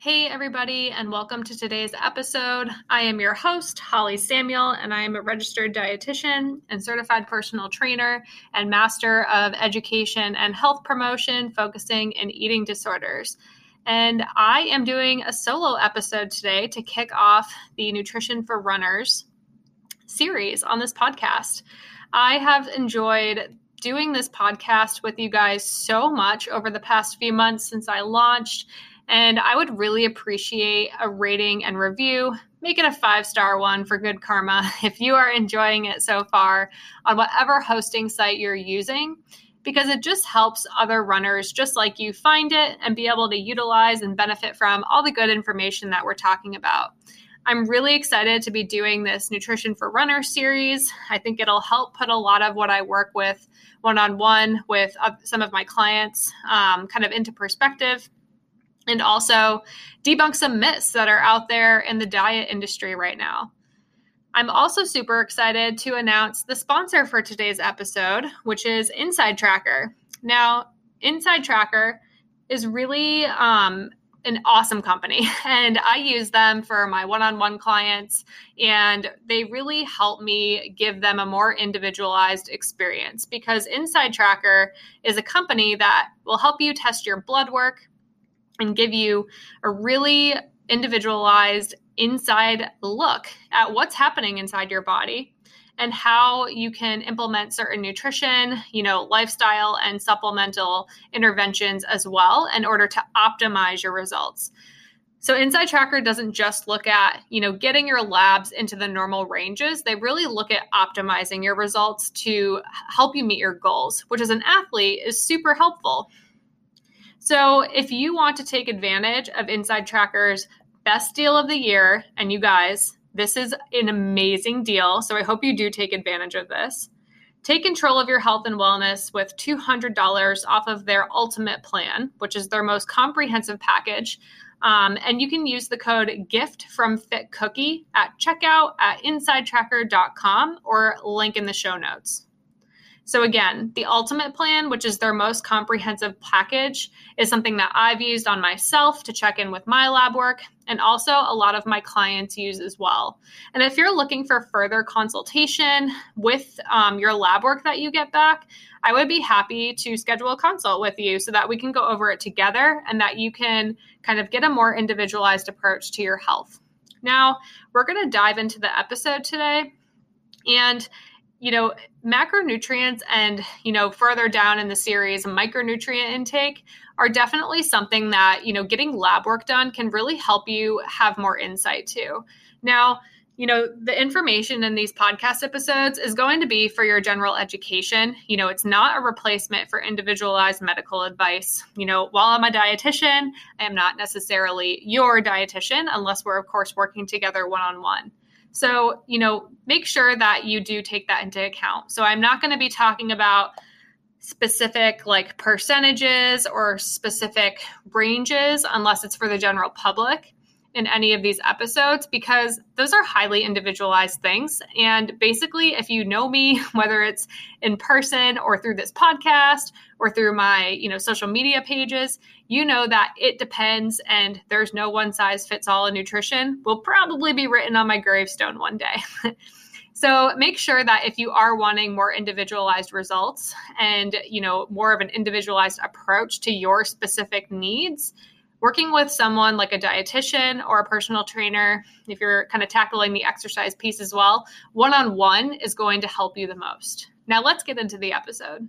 Hey, everybody, and welcome to today's episode. I am your host, Holly Samuel, and I am a registered dietitian and certified personal trainer and master of education and health promotion, focusing in eating disorders. And I am doing a solo episode today to kick off the Nutrition for Runners series on this podcast. I have enjoyed doing this podcast with you guys so much over the past few months since I launched and I would really appreciate a rating and review. Make it a five star one for good karma if you are enjoying it so far on whatever hosting site you're using, because it just helps other runners just like you find it and be able to utilize and benefit from all the good information that we're talking about. I'm really excited to be doing this Nutrition for Runner series. I think it'll help put a lot of what I work with one on one with uh, some of my clients um, kind of into perspective and also debunk some myths that are out there in the diet industry right now. I'm also super excited to announce the sponsor for today's episode, which is Inside Tracker. Now, Inside Tracker is really um, an awesome company, and I use them for my one on one clients, and they really help me give them a more individualized experience because Inside Tracker is a company that will help you test your blood work and give you a really individualized inside look at what's happening inside your body and how you can implement certain nutrition, you know, lifestyle and supplemental interventions as well in order to optimize your results. So Inside Tracker doesn't just look at, you know, getting your labs into the normal ranges. They really look at optimizing your results to help you meet your goals, which as an athlete is super helpful. So if you want to take advantage of Inside Tracker's best deal of the year, and you guys, this is an amazing deal. So I hope you do take advantage of this. Take control of your health and wellness with $200 off of their ultimate plan, which is their most comprehensive package. Um, and you can use the code GIFT from Fit Cookie at checkout at insidetracker.com or link in the show notes. So, again, the ultimate plan, which is their most comprehensive package, is something that I've used on myself to check in with my lab work, and also a lot of my clients use as well. And if you're looking for further consultation with um, your lab work that you get back, I would be happy to schedule a consult with you so that we can go over it together and that you can kind of get a more individualized approach to your health. Now, we're going to dive into the episode today. And you know, macronutrients and, you know, further down in the series, micronutrient intake are definitely something that, you know, getting lab work done can really help you have more insight to. Now, you know, the information in these podcast episodes is going to be for your general education. You know, it's not a replacement for individualized medical advice. You know, while I'm a dietitian, I am not necessarily your dietitian unless we're, of course, working together one on one. So, you know, make sure that you do take that into account. So, I'm not going to be talking about specific like percentages or specific ranges unless it's for the general public in any of these episodes because those are highly individualized things. And basically, if you know me, whether it's in person or through this podcast or through my, you know, social media pages, you know that it depends and there's no one size fits all in nutrition will probably be written on my gravestone one day. So make sure that if you are wanting more individualized results and, you know, more of an individualized approach to your specific needs, working with someone like a dietitian or a personal trainer, if you're kind of tackling the exercise piece as well, one on one is going to help you the most. Now, let's get into the episode.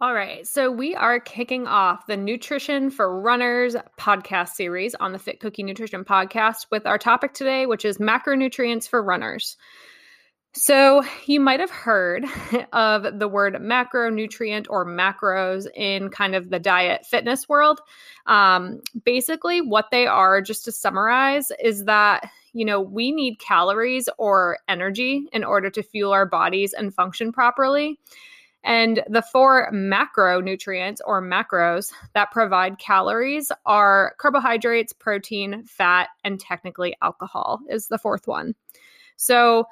All right, so we are kicking off the Nutrition for Runners podcast series on the Fit Cookie Nutrition podcast with our topic today, which is macronutrients for runners. So, you might have heard of the word macronutrient or macros in kind of the diet fitness world. Um, basically, what they are, just to summarize, is that you know we need calories or energy in order to fuel our bodies and function properly. And the four macronutrients or macros that provide calories are carbohydrates, protein, fat, and technically alcohol, is the fourth one. So,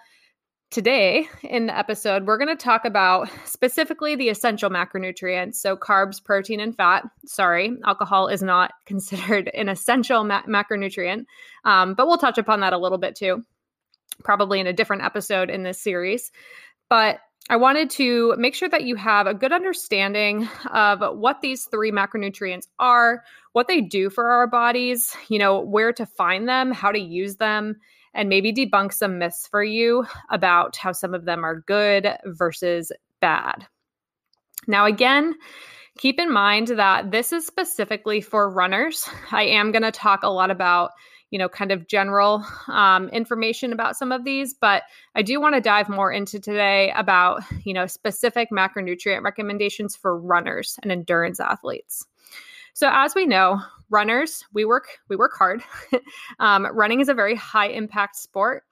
Today in the episode, we're going to talk about specifically the essential macronutrients. So, carbs, protein, and fat. Sorry, alcohol is not considered an essential ma- macronutrient, um, but we'll touch upon that a little bit too, probably in a different episode in this series. But I wanted to make sure that you have a good understanding of what these three macronutrients are, what they do for our bodies, you know, where to find them, how to use them and maybe debunk some myths for you about how some of them are good versus bad. Now, again, keep in mind that this is specifically for runners. I am going to talk a lot about you know, kind of general um, information about some of these, but I do want to dive more into today about, you know, specific macronutrient recommendations for runners and endurance athletes. So as we know, runners, we work we work hard. um, running is a very high impact sport.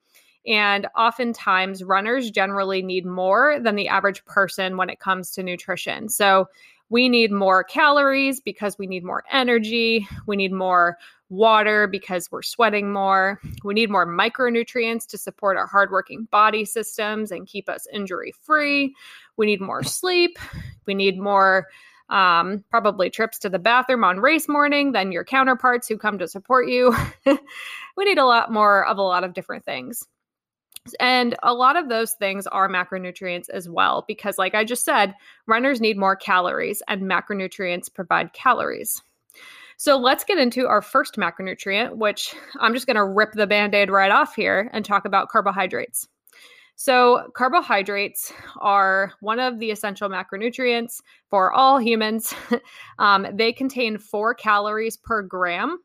And oftentimes, runners generally need more than the average person when it comes to nutrition. So, we need more calories because we need more energy. We need more water because we're sweating more. We need more micronutrients to support our hardworking body systems and keep us injury free. We need more sleep. We need more um, probably trips to the bathroom on race morning than your counterparts who come to support you. we need a lot more of a lot of different things. And a lot of those things are macronutrients as well, because, like I just said, runners need more calories, and macronutrients provide calories. So let's get into our first macronutrient, which I'm just going to rip the band aid right off here and talk about carbohydrates. So, carbohydrates are one of the essential macronutrients for all humans. um, they contain four calories per gram.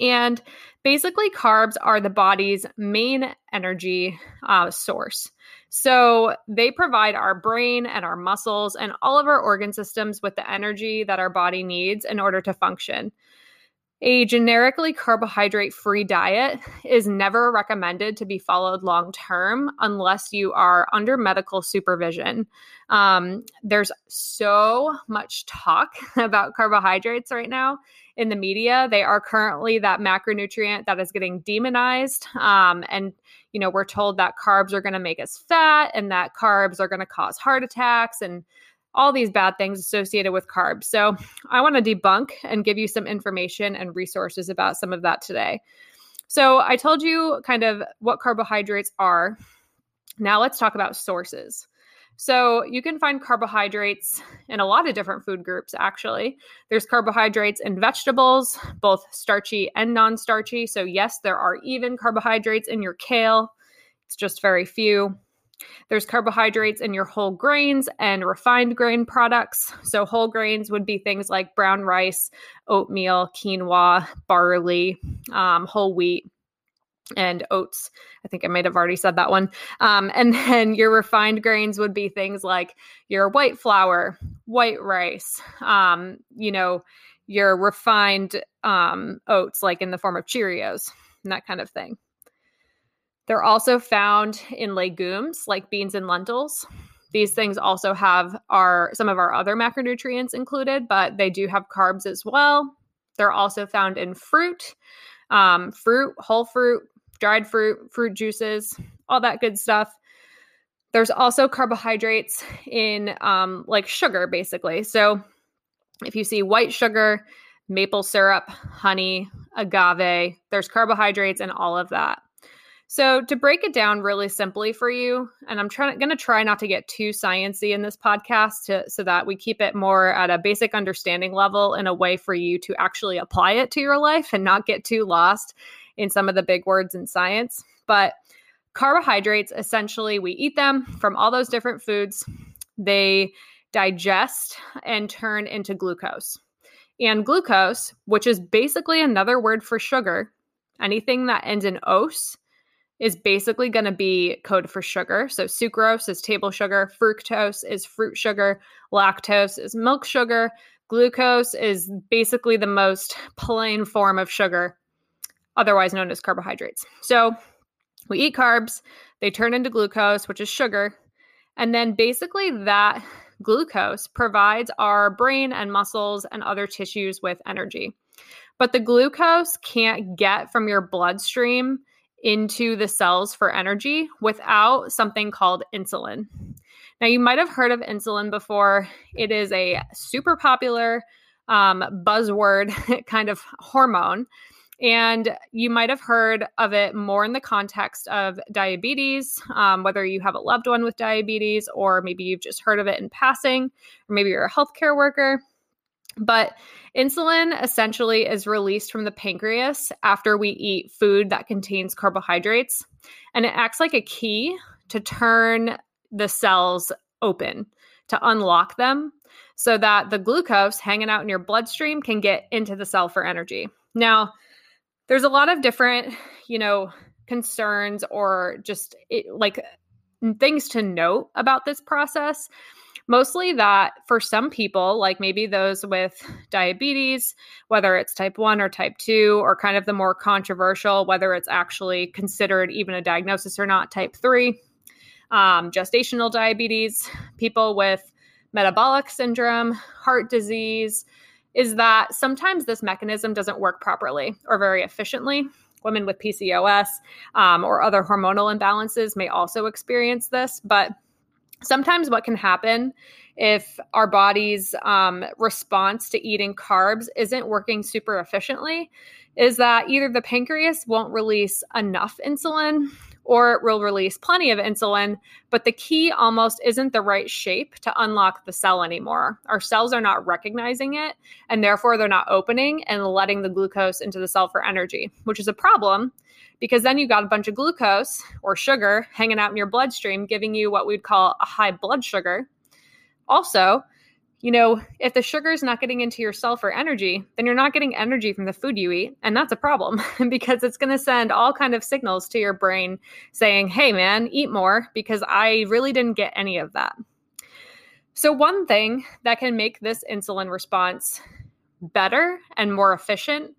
And basically, carbs are the body's main energy uh, source. So, they provide our brain and our muscles and all of our organ systems with the energy that our body needs in order to function. A generically carbohydrate free diet is never recommended to be followed long term unless you are under medical supervision. Um, there's so much talk about carbohydrates right now in the media. They are currently that macronutrient that is getting demonized. Um, and, you know, we're told that carbs are going to make us fat and that carbs are going to cause heart attacks and all these bad things associated with carbs. So, I want to debunk and give you some information and resources about some of that today. So, I told you kind of what carbohydrates are. Now, let's talk about sources. So, you can find carbohydrates in a lot of different food groups, actually. There's carbohydrates in vegetables, both starchy and non starchy. So, yes, there are even carbohydrates in your kale, it's just very few. There's carbohydrates in your whole grains and refined grain products. So, whole grains would be things like brown rice, oatmeal, quinoa, barley, um, whole wheat, and oats. I think I might have already said that one. Um, and then your refined grains would be things like your white flour, white rice, um, you know, your refined um, oats, like in the form of Cheerios and that kind of thing. They're also found in legumes like beans and lentils. These things also have our some of our other macronutrients included, but they do have carbs as well. They're also found in fruit, um, fruit, whole fruit, dried fruit, fruit juices, all that good stuff. There's also carbohydrates in um, like sugar, basically. So if you see white sugar, maple syrup, honey, agave, there's carbohydrates in all of that. So to break it down really simply for you, and I'm trying going to try not to get too sciency in this podcast to, so that we keep it more at a basic understanding level in a way for you to actually apply it to your life and not get too lost in some of the big words in science. But carbohydrates essentially we eat them from all those different foods. They digest and turn into glucose. And glucose, which is basically another word for sugar, anything that ends in os is basically going to be code for sugar. So sucrose is table sugar, fructose is fruit sugar, lactose is milk sugar, glucose is basically the most plain form of sugar, otherwise known as carbohydrates. So we eat carbs, they turn into glucose, which is sugar, and then basically that glucose provides our brain and muscles and other tissues with energy. But the glucose can't get from your bloodstream into the cells for energy without something called insulin. Now, you might have heard of insulin before. It is a super popular um, buzzword kind of hormone. And you might have heard of it more in the context of diabetes, um, whether you have a loved one with diabetes, or maybe you've just heard of it in passing, or maybe you're a healthcare worker. But insulin essentially is released from the pancreas after we eat food that contains carbohydrates, and it acts like a key to turn the cells open, to unlock them so that the glucose hanging out in your bloodstream can get into the cell for energy. Now, there's a lot of different, you know, concerns or just it, like things to note about this process. Mostly that for some people, like maybe those with diabetes, whether it's type 1 or type 2, or kind of the more controversial, whether it's actually considered even a diagnosis or not, type 3, um, gestational diabetes, people with metabolic syndrome, heart disease, is that sometimes this mechanism doesn't work properly or very efficiently. Women with PCOS um, or other hormonal imbalances may also experience this, but sometimes what can happen if our body's um, response to eating carbs isn't working super efficiently is that either the pancreas won't release enough insulin or it will release plenty of insulin, but the key almost isn't the right shape to unlock the cell anymore. Our cells are not recognizing it, and therefore they're not opening and letting the glucose into the cell for energy, which is a problem because then you've got a bunch of glucose or sugar hanging out in your bloodstream, giving you what we'd call a high blood sugar. Also, you know, if the sugar is not getting into your cell for energy, then you're not getting energy from the food you eat, and that's a problem because it's going to send all kind of signals to your brain saying, "Hey man, eat more because I really didn't get any of that." So one thing that can make this insulin response better and more efficient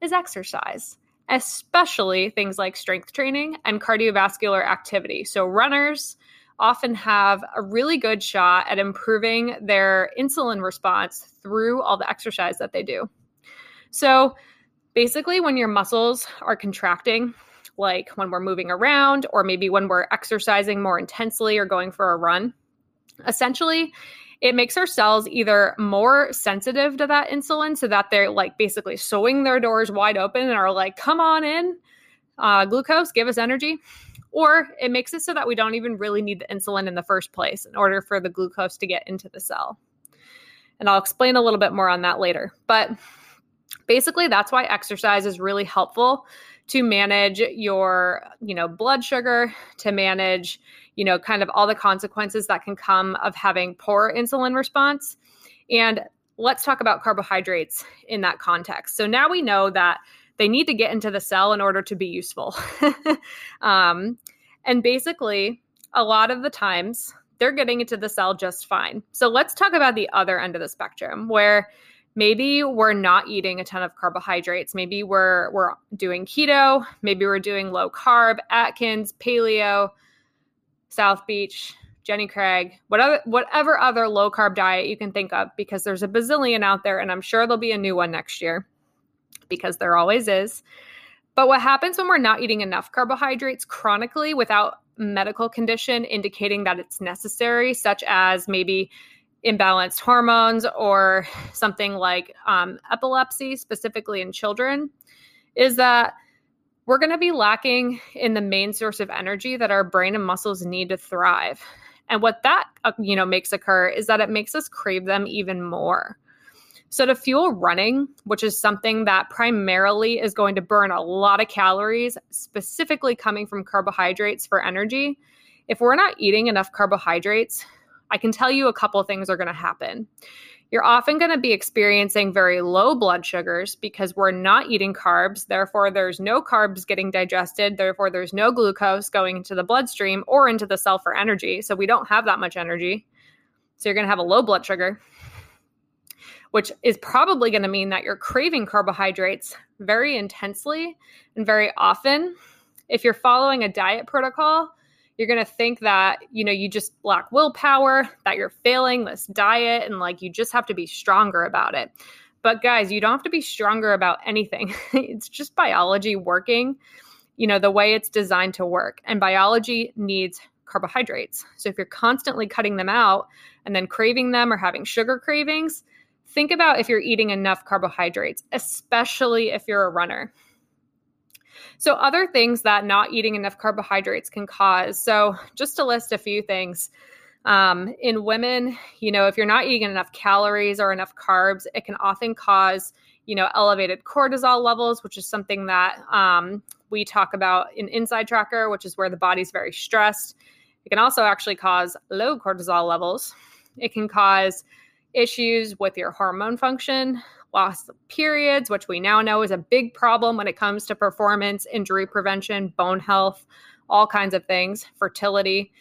is exercise, especially things like strength training and cardiovascular activity. So runners, often have a really good shot at improving their insulin response through all the exercise that they do. So, basically, when your muscles are contracting, like when we're moving around, or maybe when we're exercising more intensely or going for a run, essentially, it makes our cells either more sensitive to that insulin so that they're like basically sewing their doors wide open and are like, come on in, uh, glucose, give us energy or it makes it so that we don't even really need the insulin in the first place in order for the glucose to get into the cell. And I'll explain a little bit more on that later. But basically that's why exercise is really helpful to manage your, you know, blood sugar, to manage, you know, kind of all the consequences that can come of having poor insulin response. And let's talk about carbohydrates in that context. So now we know that they need to get into the cell in order to be useful. um, and basically, a lot of the times, they're getting into the cell just fine. So let's talk about the other end of the spectrum where maybe we're not eating a ton of carbohydrates. Maybe we're we're doing keto, maybe we're doing low carb, Atkins, paleo, South Beach, Jenny Craig, whatever whatever other low carb diet you can think of because there's a bazillion out there and I'm sure there'll be a new one next year because there always is. But what happens when we're not eating enough carbohydrates chronically without medical condition indicating that it's necessary, such as maybe imbalanced hormones or something like um, epilepsy, specifically in children, is that we're going to be lacking in the main source of energy that our brain and muscles need to thrive. And what that uh, you know makes occur is that it makes us crave them even more. So, to fuel running, which is something that primarily is going to burn a lot of calories, specifically coming from carbohydrates for energy, if we're not eating enough carbohydrates, I can tell you a couple things are going to happen. You're often going to be experiencing very low blood sugars because we're not eating carbs. Therefore, there's no carbs getting digested. Therefore, there's no glucose going into the bloodstream or into the cell for energy. So, we don't have that much energy. So, you're going to have a low blood sugar, which is probably going to mean that you're craving carbohydrates very intensely and very often. If you're following a diet protocol, you're going to think that you know you just lack willpower that you're failing this diet and like you just have to be stronger about it. But guys you don't have to be stronger about anything. It's just biology working you know the way it's designed to work. And biology needs carbohydrates. So if you're constantly cutting them out and then craving them or having sugar cravings think about if you're eating enough carbohydrates especially if you're a runner so, other things that not eating enough carbohydrates can cause. So, just to list a few things. Um, in women, you know, if you're not eating enough calories or enough carbs, it can often cause, you know, elevated cortisol levels, which is something that um, we talk about in Inside Tracker, which is where the body's very stressed. It can also actually cause low cortisol levels. It can cause issues with your hormone function, loss of periods, which we now know is a big problem when it comes to performance, injury prevention, bone health, all kinds of things, fertility.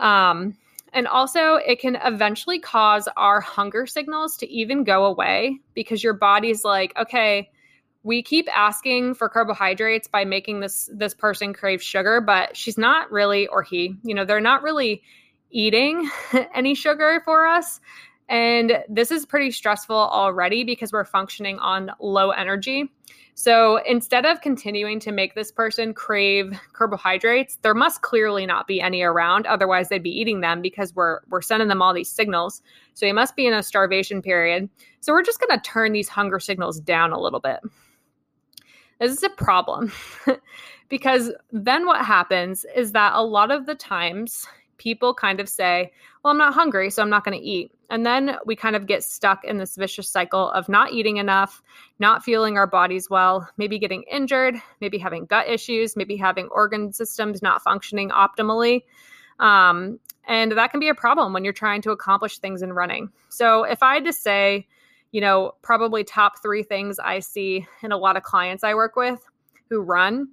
Um, and also, it can eventually cause our hunger signals to even go away because your body's like, okay, we keep asking for carbohydrates by making this this person crave sugar, but she's not really, or he, you know, they're not really eating any sugar for us. And this is pretty stressful already because we're functioning on low energy. So instead of continuing to make this person crave carbohydrates, there must clearly not be any around. Otherwise, they'd be eating them because we're we're sending them all these signals. So they must be in a starvation period. So we're just going to turn these hunger signals down a little bit. This is a problem because then what happens is that a lot of the times people kind of say, Well, I'm not hungry, so I'm not going to eat. And then we kind of get stuck in this vicious cycle of not eating enough, not feeling our bodies well, maybe getting injured, maybe having gut issues, maybe having organ systems not functioning optimally. Um, and that can be a problem when you're trying to accomplish things in running. So if I had to say, you know, probably top three things I see in a lot of clients I work with who run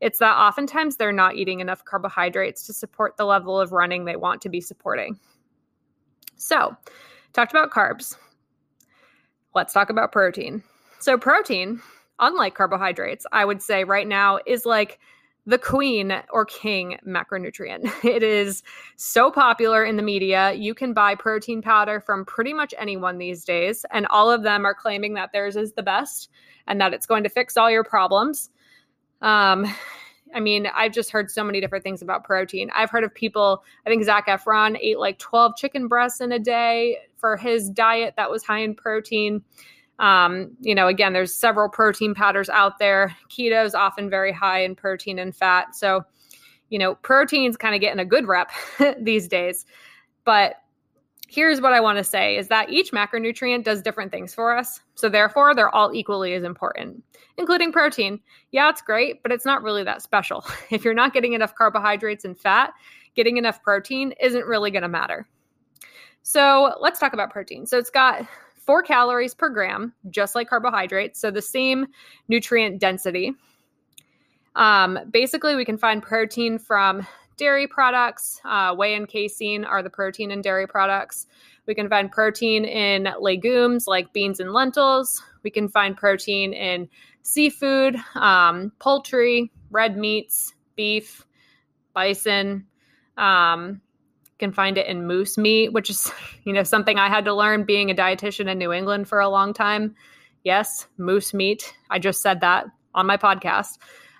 it's that oftentimes they're not eating enough carbohydrates to support the level of running they want to be supporting. So, talked about carbs. Let's talk about protein. So, protein, unlike carbohydrates, I would say right now is like the queen or king macronutrient. It is so popular in the media. You can buy protein powder from pretty much anyone these days, and all of them are claiming that theirs is the best and that it's going to fix all your problems. Um, I mean, I've just heard so many different things about protein. I've heard of people, I think Zac Efron ate like 12 chicken breasts in a day for his diet that was high in protein. Um, you know, again, there's several protein powders out there. Keto is often very high in protein and fat. So, you know, protein's kind of getting a good rep these days. But here's what I want to say is that each macronutrient does different things for us. So therefore, they're all equally as important, including protein. Yeah, it's great, but it's not really that special. If you're not getting enough carbohydrates and fat, getting enough protein isn't really going to matter. So let's talk about protein. So it's got four calories per gram, just like carbohydrates. So the same nutrient density. Um, basically, we can find protein from dairy products. Uh, whey and casein are the protein in dairy products. We can find protein in legumes like beans and lentils. We can find protein in seafood, um, poultry, red meats, beef, bison. Um, can find it in moose meat, which is, you know, something I had to learn being a dietitian in New England for a long time. Yes, moose meat. I just said that on my podcast.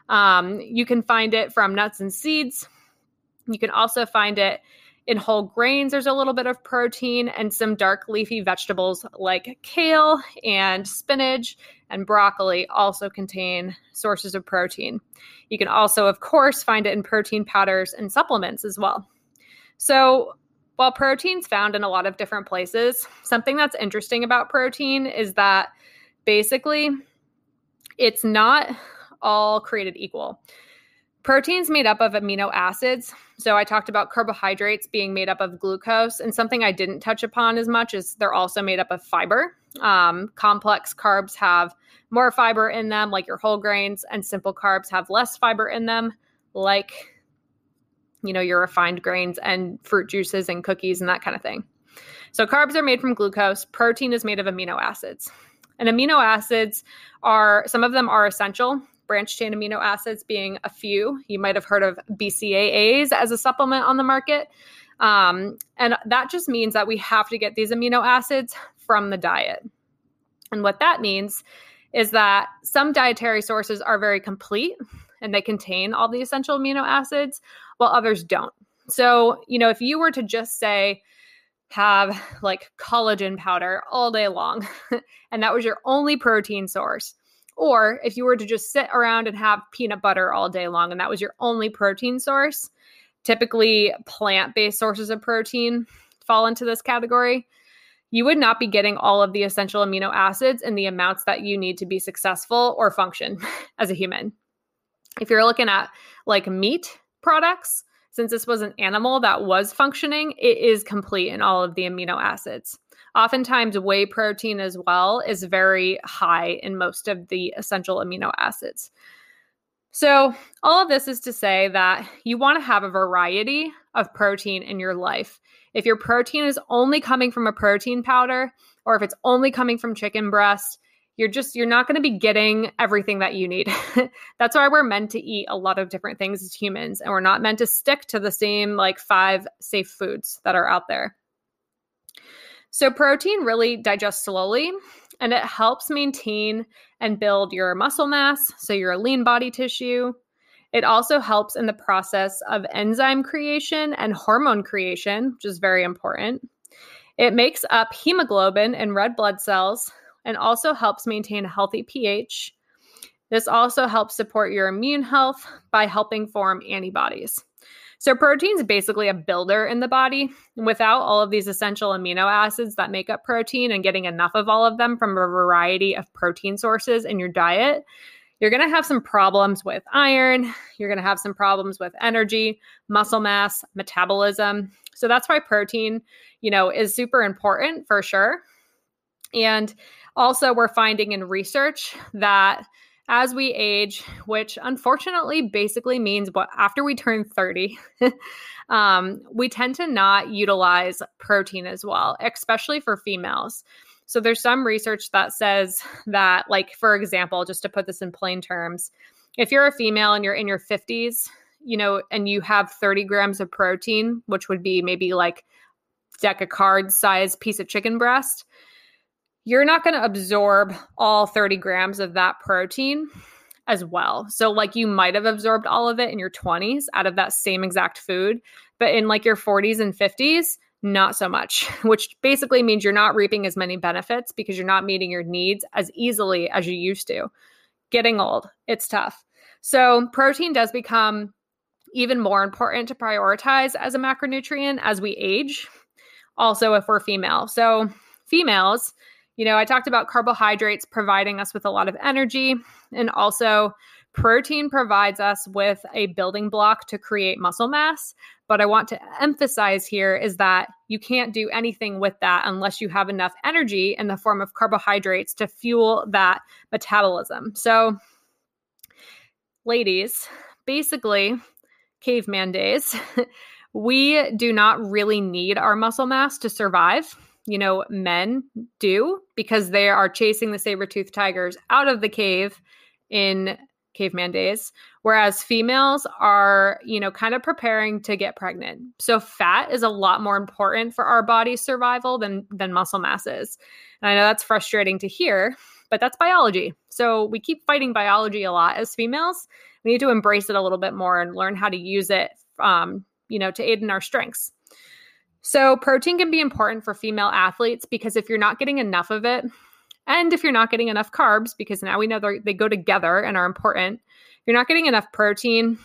Um, you can find it from nuts and seeds. You can also find it in whole grains. There's a little bit of protein and some dark leafy vegetables like kale and spinach and broccoli also contain sources of protein. You can also, of course, find it in protein powders and supplements as well. So, while protein's found in a lot of different places, something that's interesting about protein is that basically it's not all created equal Protein's made up of amino acids. So I talked about carbohydrates being made up of glucose, and something I didn't touch upon as much is they're also made up of fiber. Um, complex carbs have more fiber in them, like your whole grains, and simple carbs have less fiber in them, like you know your refined grains and fruit juices and cookies and that kind of thing. So carbs are made from glucose. Protein is made of amino acids. And amino acids are, some of them are essential, branched chain amino acids being a few. You might have heard of BCAAs as a supplement on the market. Um, and that just means that we have to get these amino acids from the diet. And what that means is that some dietary sources are very complete and they contain all the essential amino acids, while others don't. So, you know, if you were to just say, have like collagen powder all day long, and that was your only protein source. Or if you were to just sit around and have peanut butter all day long, and that was your only protein source, typically plant based sources of protein fall into this category. You would not be getting all of the essential amino acids in the amounts that you need to be successful or function as a human. If you're looking at like meat products, since this was an animal that was functioning, it is complete in all of the amino acids. Oftentimes, whey protein as well is very high in most of the essential amino acids. So, all of this is to say that you want to have a variety of protein in your life. If your protein is only coming from a protein powder, or if it's only coming from chicken breast, you're just you're not going to be getting everything that you need that's why we're meant to eat a lot of different things as humans and we're not meant to stick to the same like five safe foods that are out there so protein really digests slowly and it helps maintain and build your muscle mass so your lean body tissue it also helps in the process of enzyme creation and hormone creation which is very important it makes up hemoglobin in red blood cells and also helps maintain a healthy pH. This also helps support your immune health by helping form antibodies. So, protein is basically a builder in the body. Without all of these essential amino acids that make up protein and getting enough of all of them from a variety of protein sources in your diet, you're going to have some problems with iron. You're going to have some problems with energy, muscle mass, metabolism. So, that's why protein, you know, is super important for sure. And also, we're finding in research that as we age, which unfortunately basically means what after we turn 30, um, we tend to not utilize protein as well, especially for females. So there's some research that says that, like, for example, just to put this in plain terms, if you're a female and you're in your 50s, you know, and you have 30 grams of protein, which would be maybe like deck of cards size piece of chicken breast, you're not going to absorb all 30 grams of that protein as well. So, like, you might have absorbed all of it in your 20s out of that same exact food, but in like your 40s and 50s, not so much, which basically means you're not reaping as many benefits because you're not meeting your needs as easily as you used to. Getting old, it's tough. So, protein does become even more important to prioritize as a macronutrient as we age. Also, if we're female. So, females, you know, I talked about carbohydrates providing us with a lot of energy, and also protein provides us with a building block to create muscle mass. But I want to emphasize here is that you can't do anything with that unless you have enough energy in the form of carbohydrates to fuel that metabolism. So, ladies, basically, caveman days, we do not really need our muscle mass to survive you know, men do because they are chasing the saber-toothed tigers out of the cave in caveman days whereas females are you know kind of preparing to get pregnant. So fat is a lot more important for our body's survival than than muscle mass is and i know that's frustrating to hear but that's biology. So we keep fighting biology a lot. As females we need to embrace it a little bit more and learn how to use it um, you know to aid in our strengths so, protein can be important for female athletes because if you're not getting enough of it, and if you're not getting enough carbs, because now we know they go together and are important, you're not getting enough protein.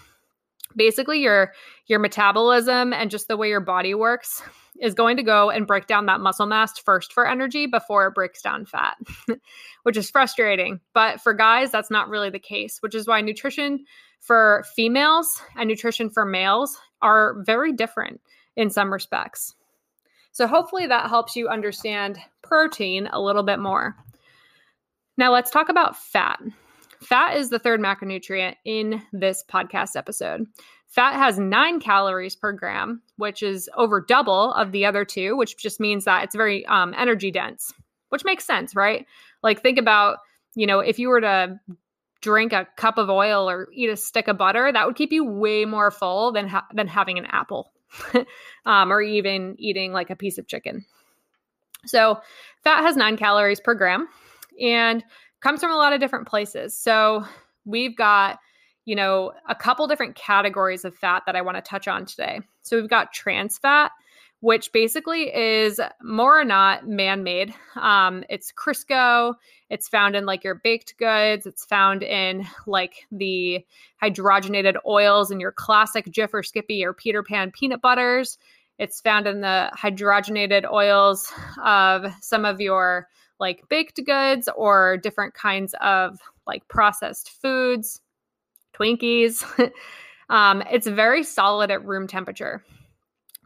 Basically, your your metabolism and just the way your body works is going to go and break down that muscle mass first for energy before it breaks down fat, which is frustrating. But for guys, that's not really the case, which is why nutrition for females and nutrition for males are very different in some respects. So, hopefully, that helps you understand protein a little bit more. Now, let's talk about fat. Fat is the third macronutrient in this podcast episode. Fat has nine calories per gram, which is over double of the other two, which just means that it's very um, energy dense, which makes sense, right? Like, think about, you know, if you were to drink a cup of oil or eat a stick of butter, that would keep you way more full than ha- than having an apple, um, or even eating like a piece of chicken. So, fat has nine calories per gram, and comes from a lot of different places. So we've got, you know, a couple different categories of fat that I want to touch on today. So we've got trans fat, which basically is more or not man made. Um, it's Crisco. It's found in like your baked goods. It's found in like the hydrogenated oils in your classic Jif or Skippy or Peter Pan peanut butters. It's found in the hydrogenated oils of some of your like baked goods or different kinds of like processed foods, Twinkies. um, it's very solid at room temperature.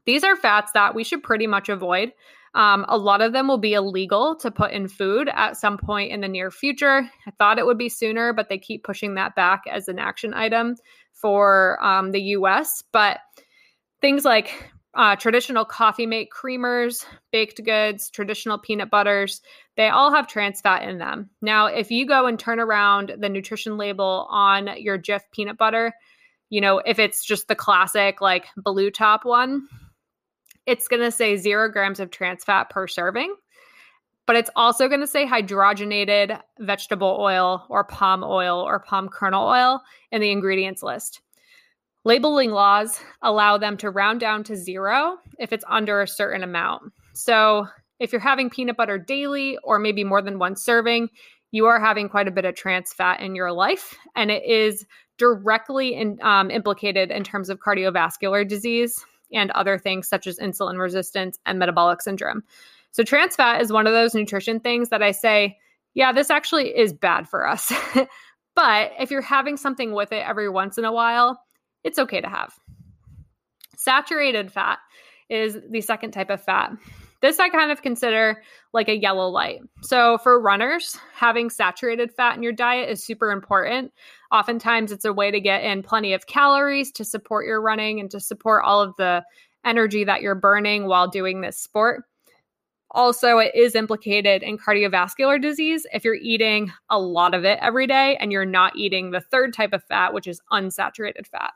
These are fats that we should pretty much avoid. Um, a lot of them will be illegal to put in food at some point in the near future. I thought it would be sooner, but they keep pushing that back as an action item for um, the US. But things like uh, traditional coffee mate creamers, baked goods, traditional peanut butters, they all have trans fat in them. Now, if you go and turn around the nutrition label on your Jif peanut butter, you know, if it's just the classic like blue top one, it's going to say zero grams of trans fat per serving. But it's also going to say hydrogenated vegetable oil or palm oil or palm kernel oil in the ingredients list. Labeling laws allow them to round down to zero if it's under a certain amount. So, if you're having peanut butter daily or maybe more than one serving, you are having quite a bit of trans fat in your life, and it is directly in, um, implicated in terms of cardiovascular disease and other things such as insulin resistance and metabolic syndrome. So, trans fat is one of those nutrition things that I say, yeah, this actually is bad for us. but if you're having something with it every once in a while, it's okay to have. Saturated fat is the second type of fat. This I kind of consider like a yellow light. So, for runners, having saturated fat in your diet is super important. Oftentimes, it's a way to get in plenty of calories to support your running and to support all of the energy that you're burning while doing this sport. Also, it is implicated in cardiovascular disease if you're eating a lot of it every day and you're not eating the third type of fat, which is unsaturated fat.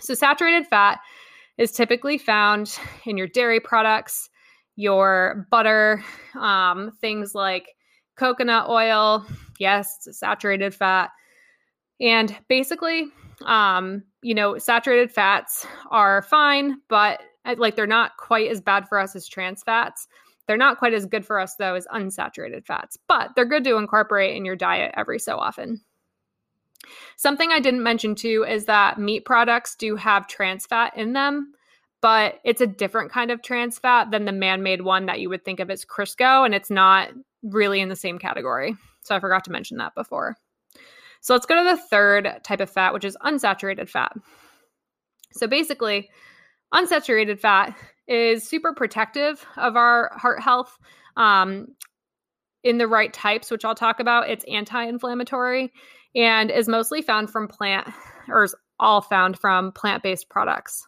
So, saturated fat is typically found in your dairy products, your butter, um, things like coconut oil. Yes, it's a saturated fat. And basically, um, you know, saturated fats are fine, but uh, like they're not quite as bad for us as trans fats. They're not quite as good for us, though, as unsaturated fats, but they're good to incorporate in your diet every so often. Something I didn't mention too is that meat products do have trans fat in them, but it's a different kind of trans fat than the man made one that you would think of as Crisco, and it's not really in the same category. So I forgot to mention that before. So let's go to the third type of fat, which is unsaturated fat. So basically, unsaturated fat is super protective of our heart health. Um, in the right types, which I'll talk about, it's anti inflammatory and is mostly found from plant or is all found from plant based products.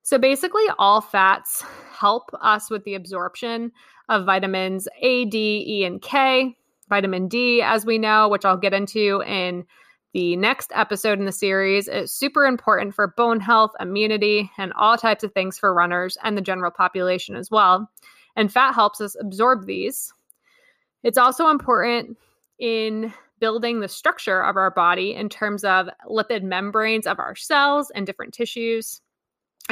So basically, all fats help us with the absorption of vitamins A, D, E, and K. Vitamin D, as we know, which I'll get into in the next episode in the series, is super important for bone health, immunity, and all types of things for runners and the general population as well. And fat helps us absorb these. It's also important in building the structure of our body in terms of lipid membranes of our cells and different tissues.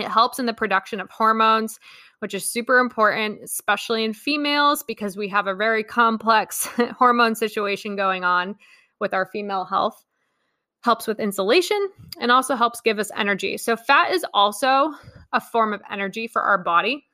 It helps in the production of hormones, which is super important, especially in females, because we have a very complex hormone situation going on with our female health. Helps with insulation and also helps give us energy. So, fat is also a form of energy for our body.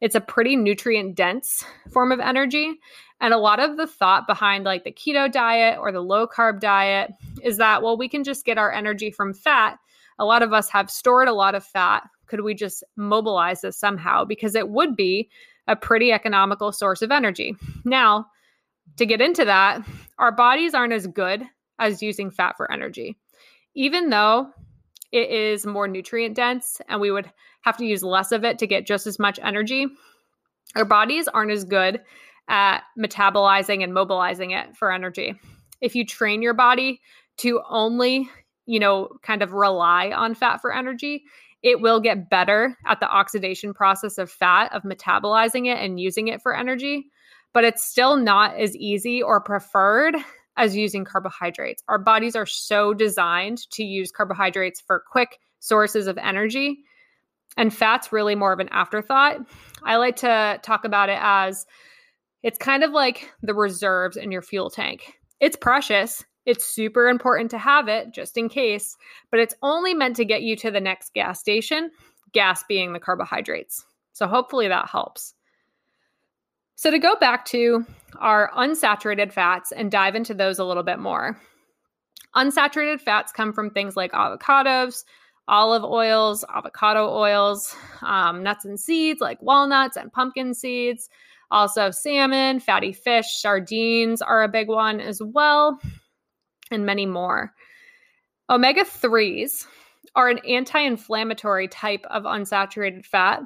It's a pretty nutrient dense form of energy. And a lot of the thought behind like the keto diet or the low carb diet is that, well, we can just get our energy from fat. A lot of us have stored a lot of fat. Could we just mobilize this somehow? Because it would be a pretty economical source of energy. Now, to get into that, our bodies aren't as good as using fat for energy. Even though it is more nutrient dense and we would have to use less of it to get just as much energy, our bodies aren't as good at metabolizing and mobilizing it for energy. If you train your body to only, you know, kind of rely on fat for energy, it will get better at the oxidation process of fat, of metabolizing it and using it for energy. But it's still not as easy or preferred as using carbohydrates. Our bodies are so designed to use carbohydrates for quick sources of energy. And fat's really more of an afterthought. I like to talk about it as it's kind of like the reserves in your fuel tank. It's precious. It's super important to have it just in case, but it's only meant to get you to the next gas station, gas being the carbohydrates. So hopefully that helps. So, to go back to our unsaturated fats and dive into those a little bit more. Unsaturated fats come from things like avocados, olive oils, avocado oils, um, nuts and seeds like walnuts and pumpkin seeds, also, salmon, fatty fish, sardines are a big one as well, and many more. Omega 3s are an anti inflammatory type of unsaturated fat,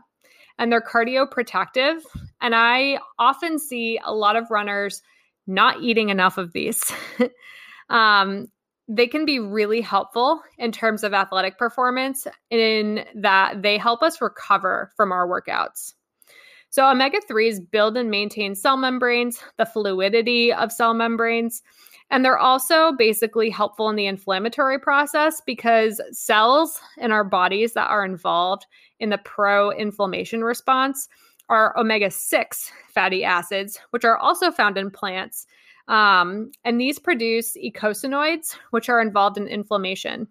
and they're cardioprotective. And I often see a lot of runners not eating enough of these. um, they can be really helpful in terms of athletic performance in that they help us recover from our workouts. So, omega 3s build and maintain cell membranes, the fluidity of cell membranes. And they're also basically helpful in the inflammatory process because cells in our bodies that are involved in the pro inflammation response are omega 6 fatty acids, which are also found in plants. Um, and these produce eicosanoids, which are involved in inflammation.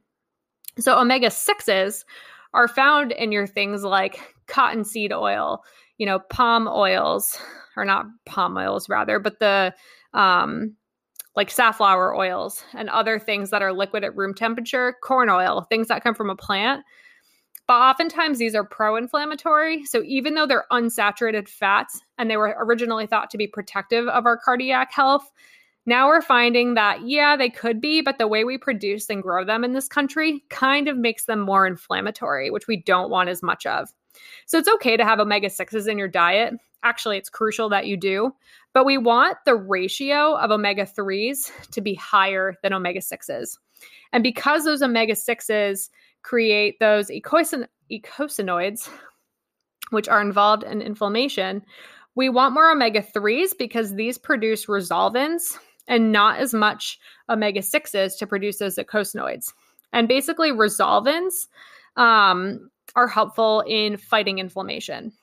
So, omega 6s are found in your things like cottonseed oil, you know, palm oils, or not palm oils rather, but the um, like safflower oils and other things that are liquid at room temperature, corn oil, things that come from a plant. But oftentimes these are pro inflammatory. So even though they're unsaturated fats and they were originally thought to be protective of our cardiac health, now we're finding that, yeah, they could be, but the way we produce and grow them in this country kind of makes them more inflammatory, which we don't want as much of. So it's okay to have omega 6s in your diet. Actually, it's crucial that you do, but we want the ratio of omega 3s to be higher than omega 6s. And because those omega 6s create those eicosan- eicosanoids, which are involved in inflammation, we want more omega 3s because these produce resolvins and not as much omega 6s to produce those eicosanoids. And basically, resolvins um, are helpful in fighting inflammation.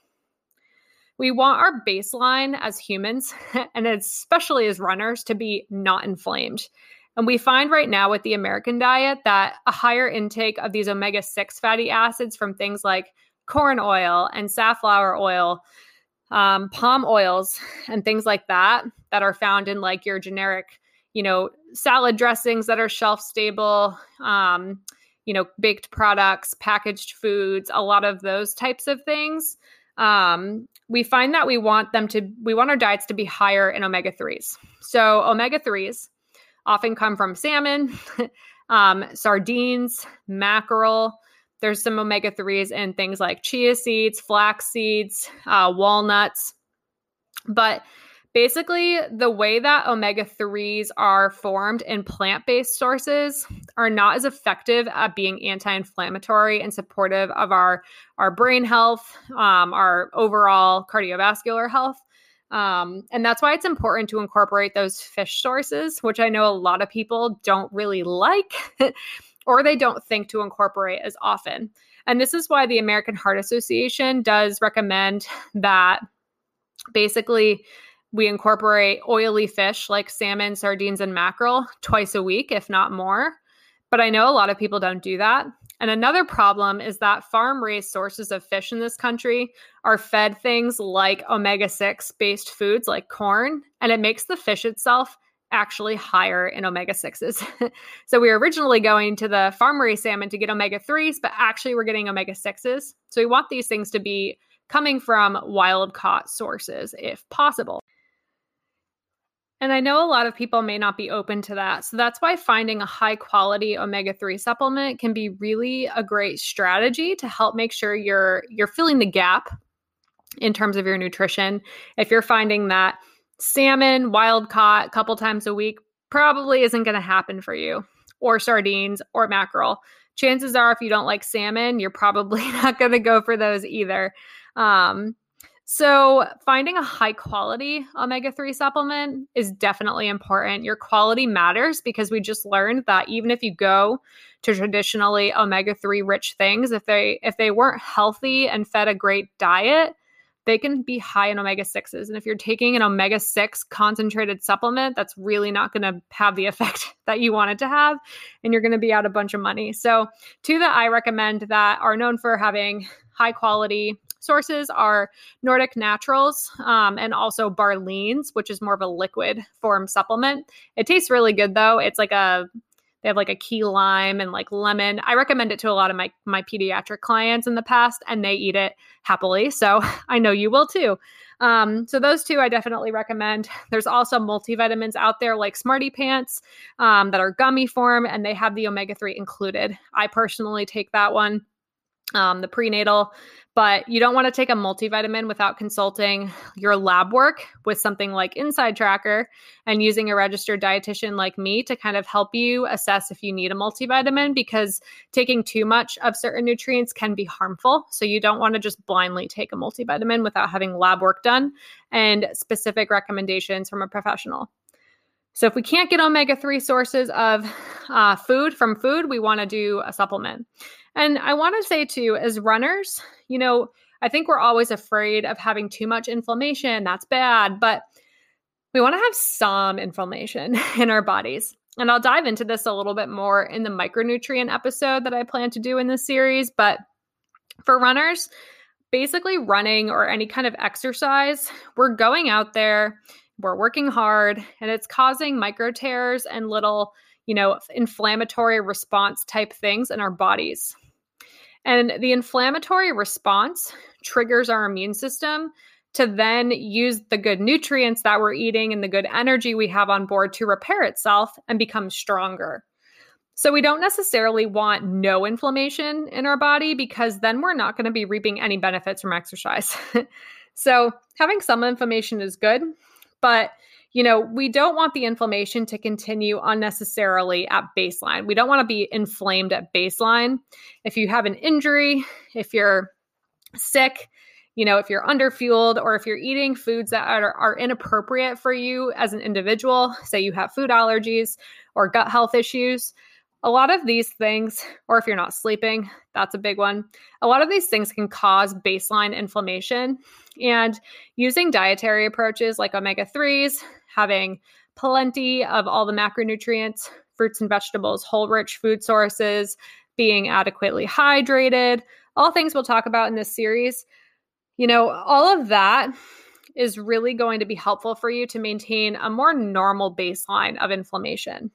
We want our baseline as humans, and especially as runners, to be not inflamed. And we find right now with the American diet that a higher intake of these omega 6 fatty acids from things like corn oil and safflower oil, um, palm oils, and things like that, that are found in like your generic, you know, salad dressings that are shelf stable, um, you know, baked products, packaged foods, a lot of those types of things. Um, we find that we want them to, we want our diets to be higher in omega 3s. So, omega 3s often come from salmon, um, sardines, mackerel. There's some omega 3s in things like chia seeds, flax seeds, uh, walnuts. But Basically, the way that omega 3s are formed in plant based sources are not as effective at being anti inflammatory and supportive of our, our brain health, um, our overall cardiovascular health. Um, and that's why it's important to incorporate those fish sources, which I know a lot of people don't really like or they don't think to incorporate as often. And this is why the American Heart Association does recommend that basically we incorporate oily fish like salmon, sardines, and mackerel twice a week, if not more. But I know a lot of people don't do that. And another problem is that farm raised sources of fish in this country are fed things like omega 6 based foods like corn, and it makes the fish itself actually higher in omega 6s. so we were originally going to the farm raised salmon to get omega 3s, but actually we're getting omega 6s. So we want these things to be coming from wild caught sources if possible. And I know a lot of people may not be open to that. So that's why finding a high quality omega-3 supplement can be really a great strategy to help make sure you're you're filling the gap in terms of your nutrition. If you're finding that salmon wild caught a couple times a week probably isn't going to happen for you or sardines or mackerel. Chances are if you don't like salmon, you're probably not going to go for those either. Um, so, finding a high quality omega 3 supplement is definitely important. Your quality matters because we just learned that even if you go to traditionally omega 3 rich things, if they if they weren't healthy and fed a great diet, they can be high in omega 6s. And if you're taking an omega 6 concentrated supplement, that's really not going to have the effect that you want it to have. And you're going to be out a bunch of money. So, two that I recommend that are known for having high quality sources are Nordic Naturals um, and also Barlean's, which is more of a liquid form supplement. It tastes really good though. It's like a they have like a key lime and like lemon. I recommend it to a lot of my my pediatric clients in the past, and they eat it happily. So I know you will too. Um, so those two I definitely recommend. There's also multivitamins out there like Smarty Pants um, that are gummy form, and they have the omega three included. I personally take that one um, the prenatal, but you don't want to take a multivitamin without consulting your lab work with something like Inside Tracker and using a registered dietitian like me to kind of help you assess if you need a multivitamin because taking too much of certain nutrients can be harmful. So you don't want to just blindly take a multivitamin without having lab work done and specific recommendations from a professional. So if we can't get omega 3 sources of uh, food from food, we want to do a supplement. And I want to say too, as runners, you know, I think we're always afraid of having too much inflammation. That's bad. But we want to have some inflammation in our bodies. And I'll dive into this a little bit more in the micronutrient episode that I plan to do in this series. But for runners, basically running or any kind of exercise, we're going out there, we're working hard, and it's causing micro tears and little, you know, inflammatory response type things in our bodies. And the inflammatory response triggers our immune system to then use the good nutrients that we're eating and the good energy we have on board to repair itself and become stronger. So, we don't necessarily want no inflammation in our body because then we're not going to be reaping any benefits from exercise. so, having some inflammation is good, but you know, we don't want the inflammation to continue unnecessarily at baseline. We don't want to be inflamed at baseline. If you have an injury, if you're sick, you know, if you're underfueled or if you're eating foods that are, are inappropriate for you as an individual, say you have food allergies or gut health issues, a lot of these things, or if you're not sleeping, that's a big one. A lot of these things can cause baseline inflammation. And using dietary approaches like omega 3s, having plenty of all the macronutrients, fruits and vegetables, whole rich food sources, being adequately hydrated, all things we'll talk about in this series. You know, all of that is really going to be helpful for you to maintain a more normal baseline of inflammation.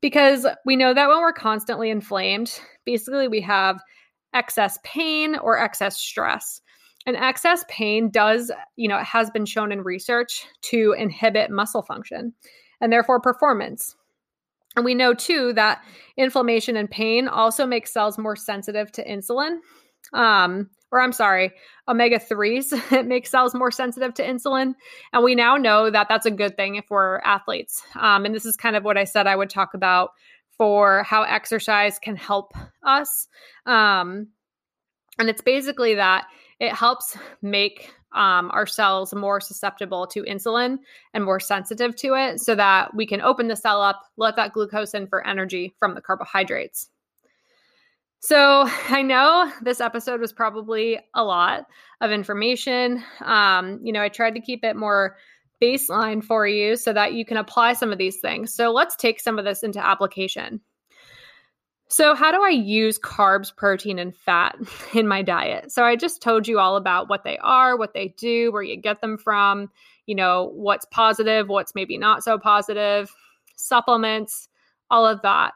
Because we know that when we're constantly inflamed, basically we have excess pain or excess stress. And excess pain does, you know, it has been shown in research to inhibit muscle function and therefore performance. And we know too that inflammation and pain also make cells more sensitive to insulin. Um, or I'm sorry, omega 3s make cells more sensitive to insulin. And we now know that that's a good thing if we're athletes. Um, and this is kind of what I said I would talk about for how exercise can help us. Um, and it's basically that it helps make um, our cells more susceptible to insulin and more sensitive to it so that we can open the cell up, let that glucose in for energy from the carbohydrates. So I know this episode was probably a lot of information. Um, you know, I tried to keep it more baseline for you so that you can apply some of these things. So let's take some of this into application. So, how do I use carbs, protein, and fat in my diet? So, I just told you all about what they are, what they do, where you get them from, you know, what's positive, what's maybe not so positive, supplements, all of that.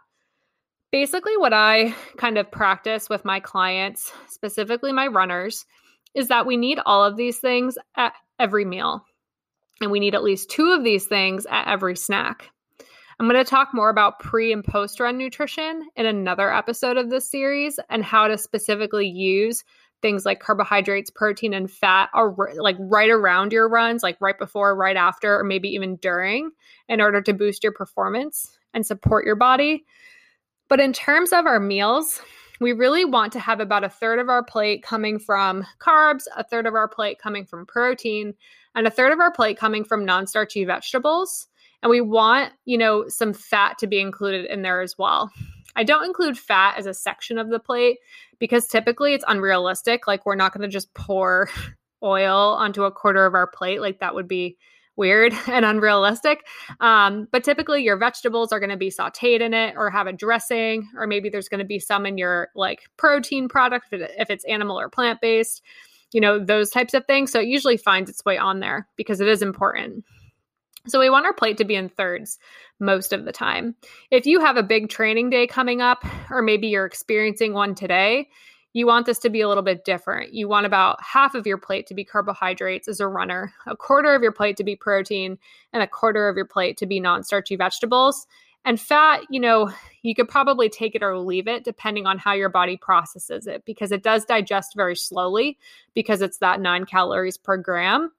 Basically, what I kind of practice with my clients, specifically my runners, is that we need all of these things at every meal. And we need at least two of these things at every snack. I'm going to talk more about pre and post run nutrition in another episode of this series and how to specifically use things like carbohydrates, protein, and fat are like right around your runs, like right before, right after, or maybe even during, in order to boost your performance and support your body. But in terms of our meals, we really want to have about a third of our plate coming from carbs, a third of our plate coming from protein, and a third of our plate coming from non starchy vegetables. And we want, you know, some fat to be included in there as well. I don't include fat as a section of the plate because typically it's unrealistic. Like, we're not going to just pour oil onto a quarter of our plate. Like, that would be weird and unrealistic. Um, but typically, your vegetables are going to be sauteed in it or have a dressing, or maybe there's going to be some in your like protein product if it's animal or plant based, you know, those types of things. So it usually finds its way on there because it is important. So we want our plate to be in thirds most of the time. If you have a big training day coming up, or maybe you're experiencing one today, you want this to be a little bit different. You want about half of your plate to be carbohydrates as a runner, a quarter of your plate to be protein, and a quarter of your plate to be non starchy vegetables. And fat, you know, you could probably take it or leave it depending on how your body processes it because it does digest very slowly because it's that nine calories per gram.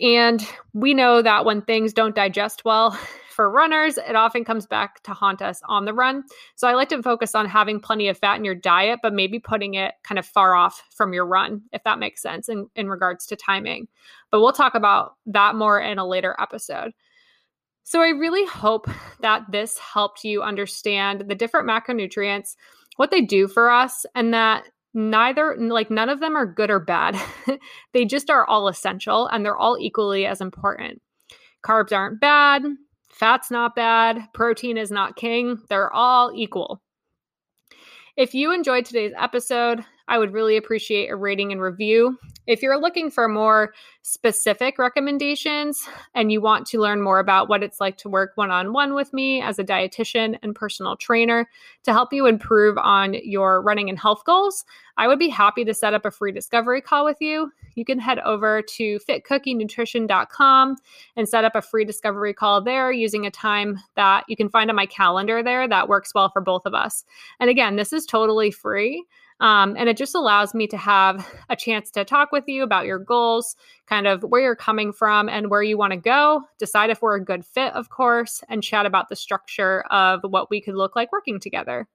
And we know that when things don't digest well for runners, it often comes back to haunt us on the run. So I like to focus on having plenty of fat in your diet, but maybe putting it kind of far off from your run, if that makes sense in, in regards to timing. But we'll talk about that more in a later episode. So I really hope that this helped you understand the different macronutrients, what they do for us, and that neither like none of them are good or bad. they just are all essential and they're all equally as important. Carbs aren't bad, fat's not bad, protein is not king. They're all equal. If you enjoyed today's episode, I would really appreciate a rating and review. If you're looking for more specific recommendations and you want to learn more about what it's like to work one on one with me as a dietitian and personal trainer to help you improve on your running and health goals, I would be happy to set up a free discovery call with you. You can head over to fitcookienutrition.com and set up a free discovery call there using a time that you can find on my calendar there that works well for both of us. And again, this is totally free. Um, and it just allows me to have a chance to talk with you about your goals, kind of where you're coming from and where you want to go, decide if we're a good fit, of course, and chat about the structure of what we could look like working together.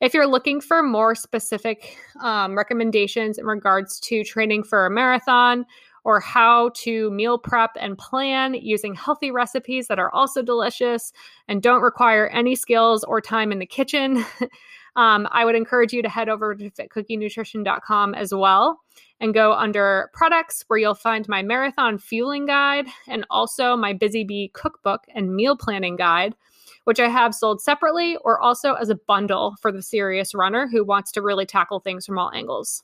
If you're looking for more specific um, recommendations in regards to training for a marathon or how to meal prep and plan using healthy recipes that are also delicious and don't require any skills or time in the kitchen, um, I would encourage you to head over to fitcookienutrition.com as well and go under products where you'll find my marathon fueling guide and also my Busy Bee cookbook and meal planning guide, which I have sold separately or also as a bundle for the serious runner who wants to really tackle things from all angles.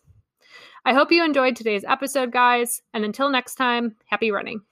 I hope you enjoyed today's episode, guys, and until next time, happy running.